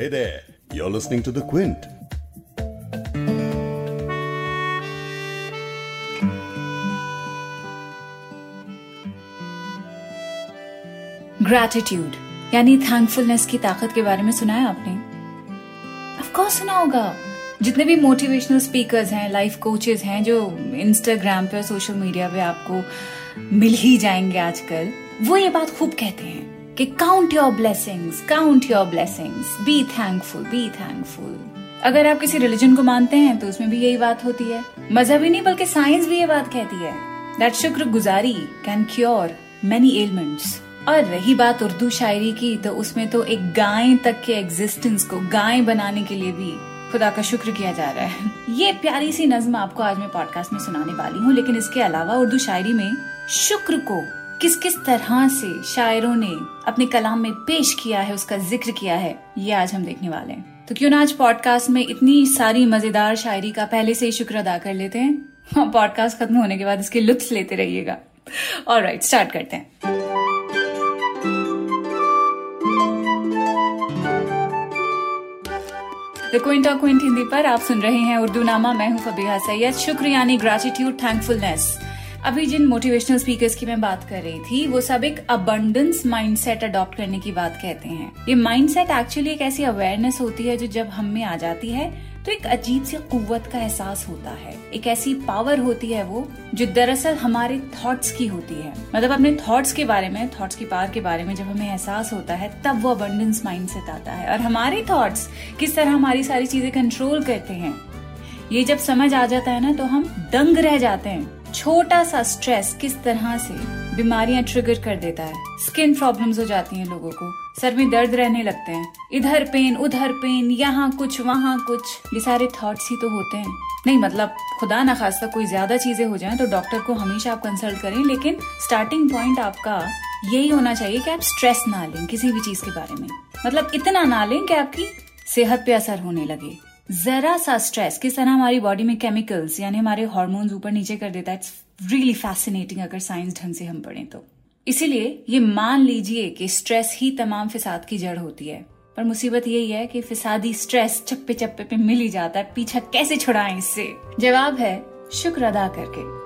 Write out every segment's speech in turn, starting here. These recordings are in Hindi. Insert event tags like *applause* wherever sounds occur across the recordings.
Hey there, you're listening to The Quint. Gratitude यानी थैंकफुलनेस की ताकत के बारे में सुना है आपने? ऑफकोर्स सुना होगा। जितने भी मोटिवेशनल स्पीकर्स हैं लाइफ कोचेस हैं जो इंस्टाग्राम पे और सोशल मीडिया पे आपको मिल ही जाएँगे आजकल वो ये बात खूब कहते हैं। कि count your blessings count your blessings be thankful be thankful अगर आप किसी रिलीजन को मानते हैं तो उसमें भी यही बात होती है। मज़हब ही नहीं, बल्कि साइंस भी ये बात कहती है। दैट शुक्र गुजारी कैन क्योर मेनी एलिमेंट्स और रही बात उर्दू शायरी की तो उसमें तो एक गाय तक के एग्जिस्टेंस को, गाय बनाने के लिए भी खुदा का शुक्र किया जा रहा है। *laughs* ये प्यारी सी नज्म आपको आज मैं पॉडकास्ट में सुनाने वाली हूँ, लेकिन इसके अलावा उर्दू शायरी में शुक्र को किस किस तरह से शायरों ने अपने कलाम में पेश किया है, उसका ज़िक्र किया है, ये आज हम देखने वाले हैं। तो क्यों ना आज पॉडकास्ट में इतनी सारी मज़ेदार शायरी का पहले से ही शुक्र अदा कर लेते हैं? पॉडकास्ट खत्म होने के बाद इसके लुत्फ लेते रहिएगा। और राइट स्टार्ट करते हैं। द क्विंटा क्विंट हिंदी पर आप सुन रहे हैं उर्दू नामा, मैं हूँ फबीहा सैयद। शुक्र यानी ग्रेटिट्यूड थैंकफुलनेस अभी जिन मोटिवेशनल स्पीकर्स की मैं बात कर रही थी, वो सब एक अबंडेंस माइंडसेट अडॉप्ट करने की बात कहते हैं। ये माइंडसेट एक्चुअली एक ऐसी अवेयरनेस होती है जो जब हम में आ जाती है तो एक अजीब सी कुत का एहसास होता है। एक ऐसी पावर होती है वो, जो दरअसल हमारे थॉट्स की होती है। मतलब अपने थॉट्स के बारे में थॉट्स की पावर के बारे में जब हमें एहसास होता है, तब वो अबंडेंस माइंड सेट आता है। और हमारे थॉट्स किस तरह हमारी सारी चीज़ें कंट्रोल करते हैं, ये जब समझ आ जाता है ना तो हम दंग रह जाते हैं। छोटा सा स्ट्रेस किस तरह से बीमारियाँ ट्रिगर कर देता है? स्किन प्रॉब्लम्स हो जाती हैं लोगों को। सर में दर्द रहने लगते हैं। इधर पेन उधर पेन यहाँ कुछ, वहाँ कुछ। ये सारे थॉट्स ही तो होते हैं। नहीं मतलब खुदा ना खास्ता कोई ज़्यादा चीज़ें हो जाए तो डॉक्टर को हमेशा आप कंसल्ट करें, लेकिन स्टार्टिंग पॉइंट आपका यही होना चाहिए कि आप स्ट्रेस ना लें किसी भी चीज़ के बारे में। मतलब इतना ना लें कि आपकी सेहत पे असर होने लगे। जरा सा स्ट्रेस किस तरह हमारी बॉडी में केमिकल्स यानी हमारे हॉर्मोन्स ऊपर नीचे कर देता है इट्स रियली फैसिनेटिंग अगर साइंस ढंग से हम पढ़ें तो। इसीलिए ये मान लीजिए कि स्ट्रेस ही तमाम फिसाद की जड़ होती है, पर मुसीबत यही है कि फिसादी स्ट्रेस चप्पे चप्पे पे मिल ही जाता है, पीछा कैसे छुड़ाएँ इससे? जवाब है, शुक्र अदा करके।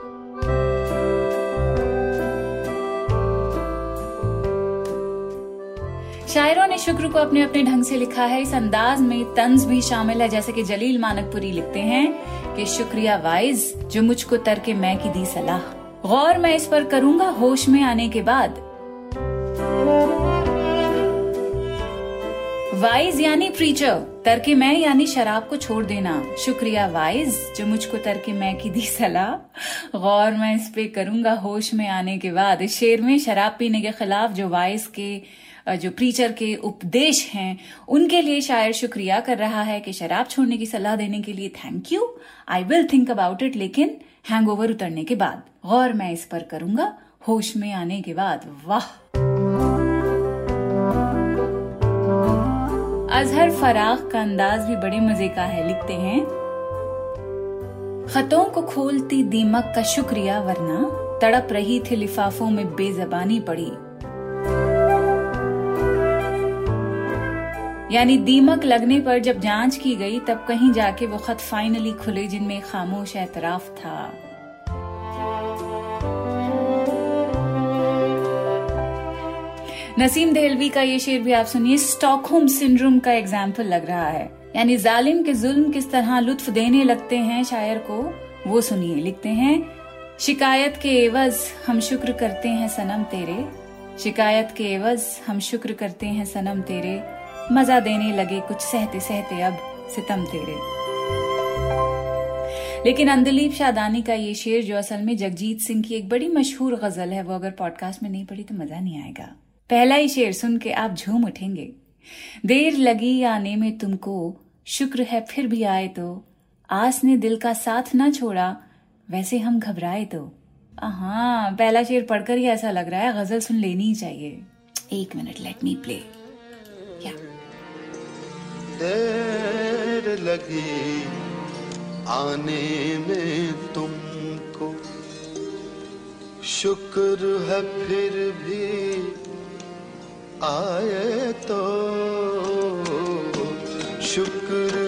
शायरों ने शुक्र को अपने अपने ढंग से लिखा है। इस अंदाज में तंज भी शामिल है, जैसे कि जलील मानकपुरी लिखते हैं कि शुक्रिया वाइज, जो मुझको तर के मैं की दी सलाह। गौर मैं इस पर करूँगा होश में आने के बाद। वाइज यानी प्रीचर तरके मैं यानी शराब को छोड़ देना। शुक्रिया वाइज, जो मुझको तरके मैं की दी सलाह। गौर मैं इस पे करूँगा होश में आने के बाद। शेर में शराब पीने के खिलाफ जो वाइज के जो प्रीचर के उपदेश हैं, उनके लिए शायर शुक्रिया कर रहा है कि शराब छोड़ने की सलाह देने के लिए thank you I will think about it लेकिन हैंगओवर उतरने के बाद गौर मैं इस पर करूँगा, होश में आने के बाद, वाह. अजहर फराख का अंदाज भी बड़े मज़े का है, लिखते हैं। खतों को खोलती दीमक का शुक्रिया, वरना तड़प रही थी लिफाफों में बेजबानी पड़ी। यानी दीमक लगने पर जब जाँच की गई, तब कहीं जाके वो खत फाइनली खुले जिनमें खामोश एतराफ था। नसीम देहलवी का ये शेर भी आप सुनिए, स्टॉकहोम सिंड्रोम का एग्ज़ाम्पल लग रहा है। यानी जालिम के जुल्म किस तरह लुत्फ देने लगते हैं शायर को, वो सुनिए, लिखते हैं, शिकायत के एवज हम शुक्र करते हैं सनम तेरे, शिकायत के एवज हम शुक्र करते हैं सनम तेरे मज़ा देने लगे कुछ सहते सहते अब सितम तेरे। लेकिन अंदलीप शादानी का ये शेर जो असल में जगजीत सिंह की एक बड़ी मशहूर गज़ल है, वो अगर पॉडकास्ट में नहीं पढ़ी तो मज़ा नहीं आएगा। पहला ही शेर सुन के आप झूम उठेंगे। देर लगी आने में तुमको, शुक्र है फिर भी आए तो। आस ने दिल का साथ ना छोड़ा, वैसे हम घबराए तो। हाँ पहला शेर पढ़कर ही ऐसा लग रहा है, गज़ल सुन लेनी ही चाहिए। एक मिनट लेट मी प्ले देर लगी आने में तुमको। शुक्र है फिर भी आए तो। शुक्र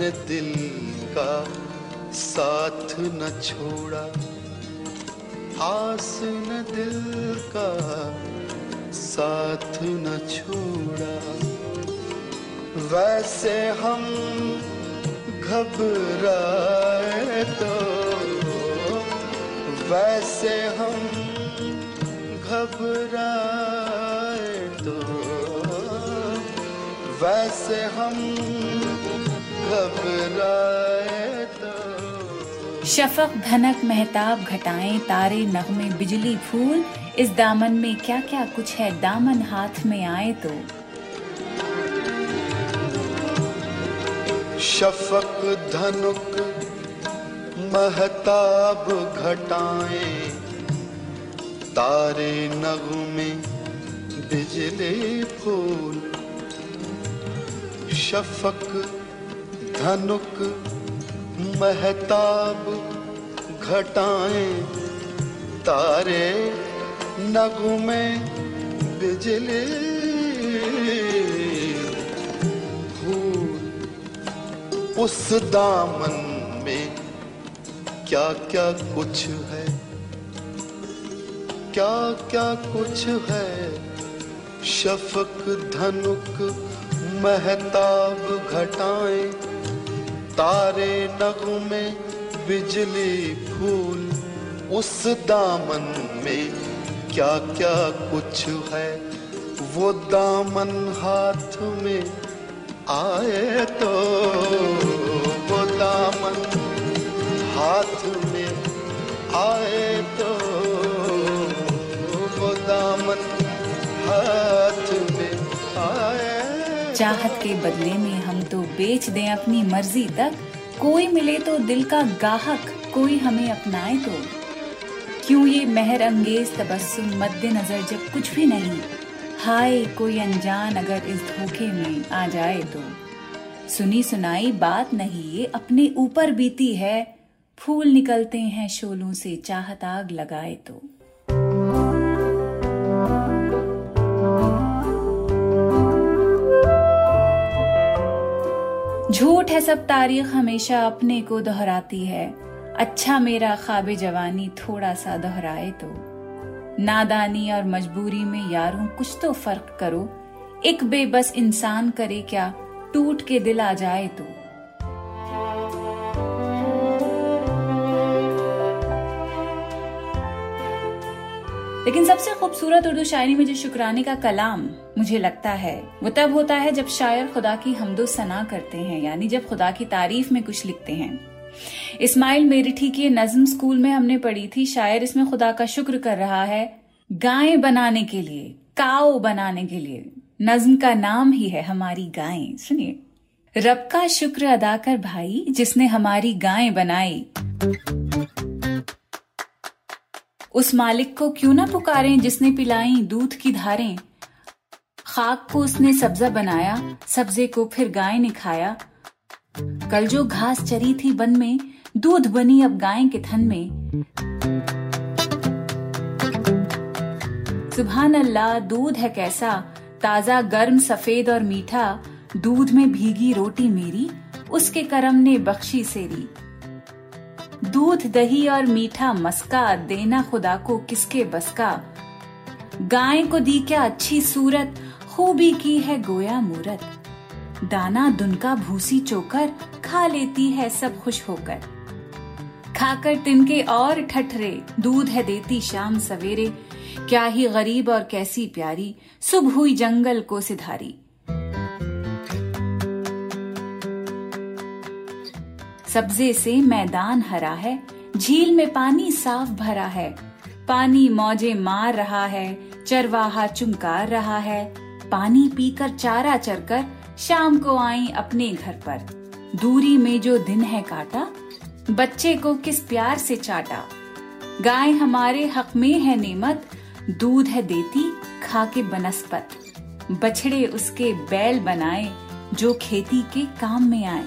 आस ने दिल का साथ न छोड़ा। आस न दिल का साथ न छोड़ा। वैसे हम घबराए तो वैसे हम घबराए तो वैसे हम शफक, धनक, महताब, घटाएँ, तारे, नगमे, बिजली, फूल, इस दामन में क्या क्या कुछ है? दामन हाथ में आए तो। शफक, धनुक, महताब, घटाएँ, तारे, नगमे, बिजली, फूल। शफक धनुक, महताब घटाएँ, तारे नगमे बिजली। फूल उस दामन में क्या क्या कुछ है? क्या क्या कुछ है? शफक, धनुक, महताब घटाएँ तारे नगु में बिजली फूल, उस दामन में क्या क्या कुछ है? वो दामन हाथ में आए तो वो दामन हाथ में आए तो चाहत के बदले में हम तो बेच दें अपनी मर्ज़ी तक। कोई मिले तो दिल का गाहक, कोई हमें अपनाए तो। क्यों ये मेहर अंगेज तबस्सुम मद्दे नज़र जब कुछ भी नहीं। हाय, कोई अनजान अगर इस धोखे में आ जाए तो। सुनी सुनाई बात नहीं, ये अपने ऊपर बीती है। फूल निकलते हैं शोलों से, चाहत आग लगाए तो। झूठ है सब तारीख हमेशा अपने को दोहराती है। अच्छा मेरा ख्वाब जवानी थोड़ा सा दोहराए तो। नादानी और मजबूरी में यारों, कुछ तो फ़र्क करो। एक बेबस इंसान करे क्या, टूट के दिल आ जाए तो। लेकिन सबसे खूबसूरत उर्दू शायरी में जो शुक्राने का कलाम मुझे लगता है, वो तब होता है जब शायर खुदा की हमदो सना करते हैं, यानी जब खुदा की तारीफ़ में कुछ लिखते हैं। इस्माइल मेरिठी की नज्म स्कूल में हमने पढ़ी थी, शायर इसमें खुदा का शुक्र कर रहा है गाय बनाने के लिए, काओ बनाने के लिए। नज्म का नाम ही है हमारी गायें सुनिए। रब का शुक्र अदा कर भाई, जिसने हमारी गायें बनाई। उस मालिक को क्यों ना पुकारें जिसने पिलाई दूध की धारें? खाक को उसने सब्जा बनाया, सब्जे को फिर गाय ने खाया। कल जो घास चरी थी बन में, दूध बनी अब गाय के थन में। सुबहान अल्लाह दूध है कैसा? ताज़ा, गर्म, सफ़ेद और मीठा। दूध में भीगी रोटी मेरी, उसके करम ने बख्शी सेरी। दूध, दही और मीठा मस्का देना खुदा को किसके बस का? गाय को दी क्या अच्छी सूरत? खूबी की है गोया मूरत। दाना दुनका भूसी चोकर, खा लेती है सब खुश होकर। खाकर तिनके और ठठरे, दूध है देती शाम सवेरे। क्या ही गरीब और कैसी प्यारी, सुबह हुई जंगल को सिधारी। सब्जे से मैदान हरा है, झील में पानी साफ़ भरा है। पानी मौजे मार रहा है, चरवाहा चुमकार रहा है। पानी पीकर चारा चरकर शाम को आई अपने घर पर। दूरी में जो दिन है काटा, बच्चे को किस प्यार से चाटा। गाय हमारे हक में है नेमत, दूध है देती खा के बनस्पत। बछड़े उसके बैल बनाए, जो खेती के काम में आए।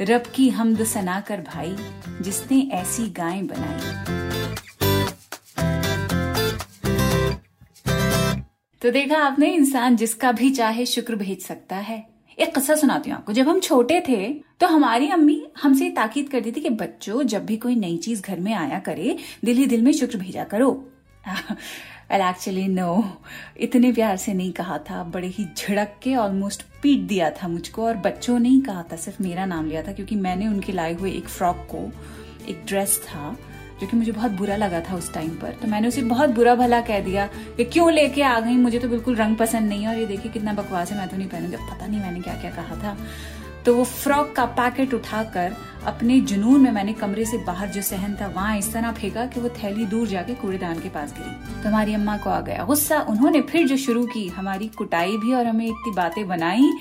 रब की हमद सना कर भाई, जिसने ऐसी गाय बनाई। तो देखा आपने, इंसान जिसका भी चाहे शुक्र भेज सकता है। एक किस्सा सुनाती हूँ आपको। जब हम छोटे थे तो हमारी अम्मी हमसे ताकीद करती थी कि बच्चों, जब भी कोई नई चीज़ घर में आया करे, दिल ही दिल में शुक्र भेजा करो। वेल एक्चुअली नो इतने प्यार से नहीं कहा था। बड़े ही झड़क के ऑलमोस्ट पीट दिया था मुझको और बच्चों ने ही कहा था। सिर्फ़ मेरा नाम लिया था, क्योंकि मैंने उनके लाए हुए एक फ्रॉक को, एक ड्रेस था जो कि मुझे बहुत बुरा लगा था उस टाइम पर। तो मैंने उसे बहुत बुरा भला कह दिया कि क्यों लेके आ गई? मुझे तो बिल्कुल रंग पसंद नहीं है और ये देखिए कितना बकवास है, मैं तो नहीं पहनूँगी। पता नहीं मैंने क्या क्या कहा था। तो वो फ्रॉक का पैकेट उठाकर अपने जुनून में मैंने कमरे से बाहर जो सहन था, वहाँ इस तरह फेंका कि वो थैली दूर जाके कूड़ेदान के पास गिरी। तो हमारी अम्मा को आ गया गुस्सा। उन्होंने फिर जो शुरू की, हमारी कुटाई भी और हमें इतनी बातें बनाई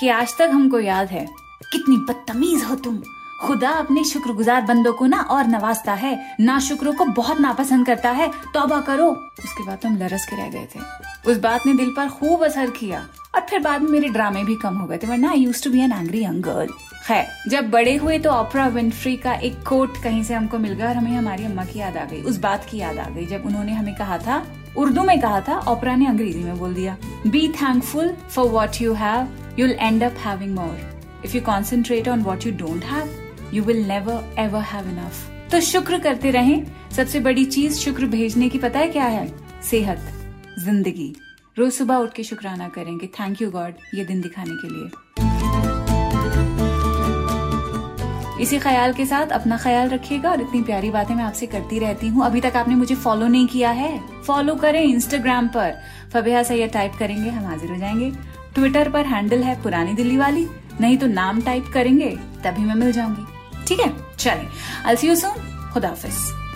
कि आज तक हमको याद है, कितनी बदतमीज हो तुम। खुदा अपने शुक्रगुजार बंदों को ना और नवाजता है, ना शुक्रों को बहुत नापसंद करता है। तौबा करो। उसके बाद तो हम लरस के रह गए थे। उस बात ने दिल पर खूब असर किया। और फिर बाद में मेरे ड्रामे भी कम हो गए थे, वरना I used to be an angry young girl खैर, जब बड़े हुए तो ऑपरा विंफ्री का एक कोट कहीं से हमको मिल गया और हमें हमारी अम्मा की याद आ गई। उस बात की याद आ गई, जब उन्होंने हमें कहा था, उर्दू में कहा था ऑपरा ने अंग्रेज़ी में बोल दिया be thankful for what you have you'll end up having more if you concentrate on what you don't have you will never ever have enough तो शुक्र करते रहें। सबसे बड़ी चीज़ शुक्र भेजने की पता है क्या है? सेहत, ज़िंदगी। रोज सुबह उठ के शुक्राना करेंगे। थैंक यू गॉड ये दिन दिखाने के लिए। इसी ख्याल के साथ अपना ख्याल रखिएगा और इतनी प्यारी बातें मैं आपसे करती रहती हूँ। अभी तक आपने मुझे फॉलो नहीं किया है। फॉलो करें इंस्टाग्राम पर। फबेहा सैयद टाइप करेंगे, हम हाजिर हो जाएँगे। ट्विटर पर हैंडल है पुरानी दिल्ली वाली। नहीं तो नाम टाइप करेंगे, तभी मैं मिल जाऊँगी। ठीक है? चलिए आई सी यू सून खुदा हाफिज।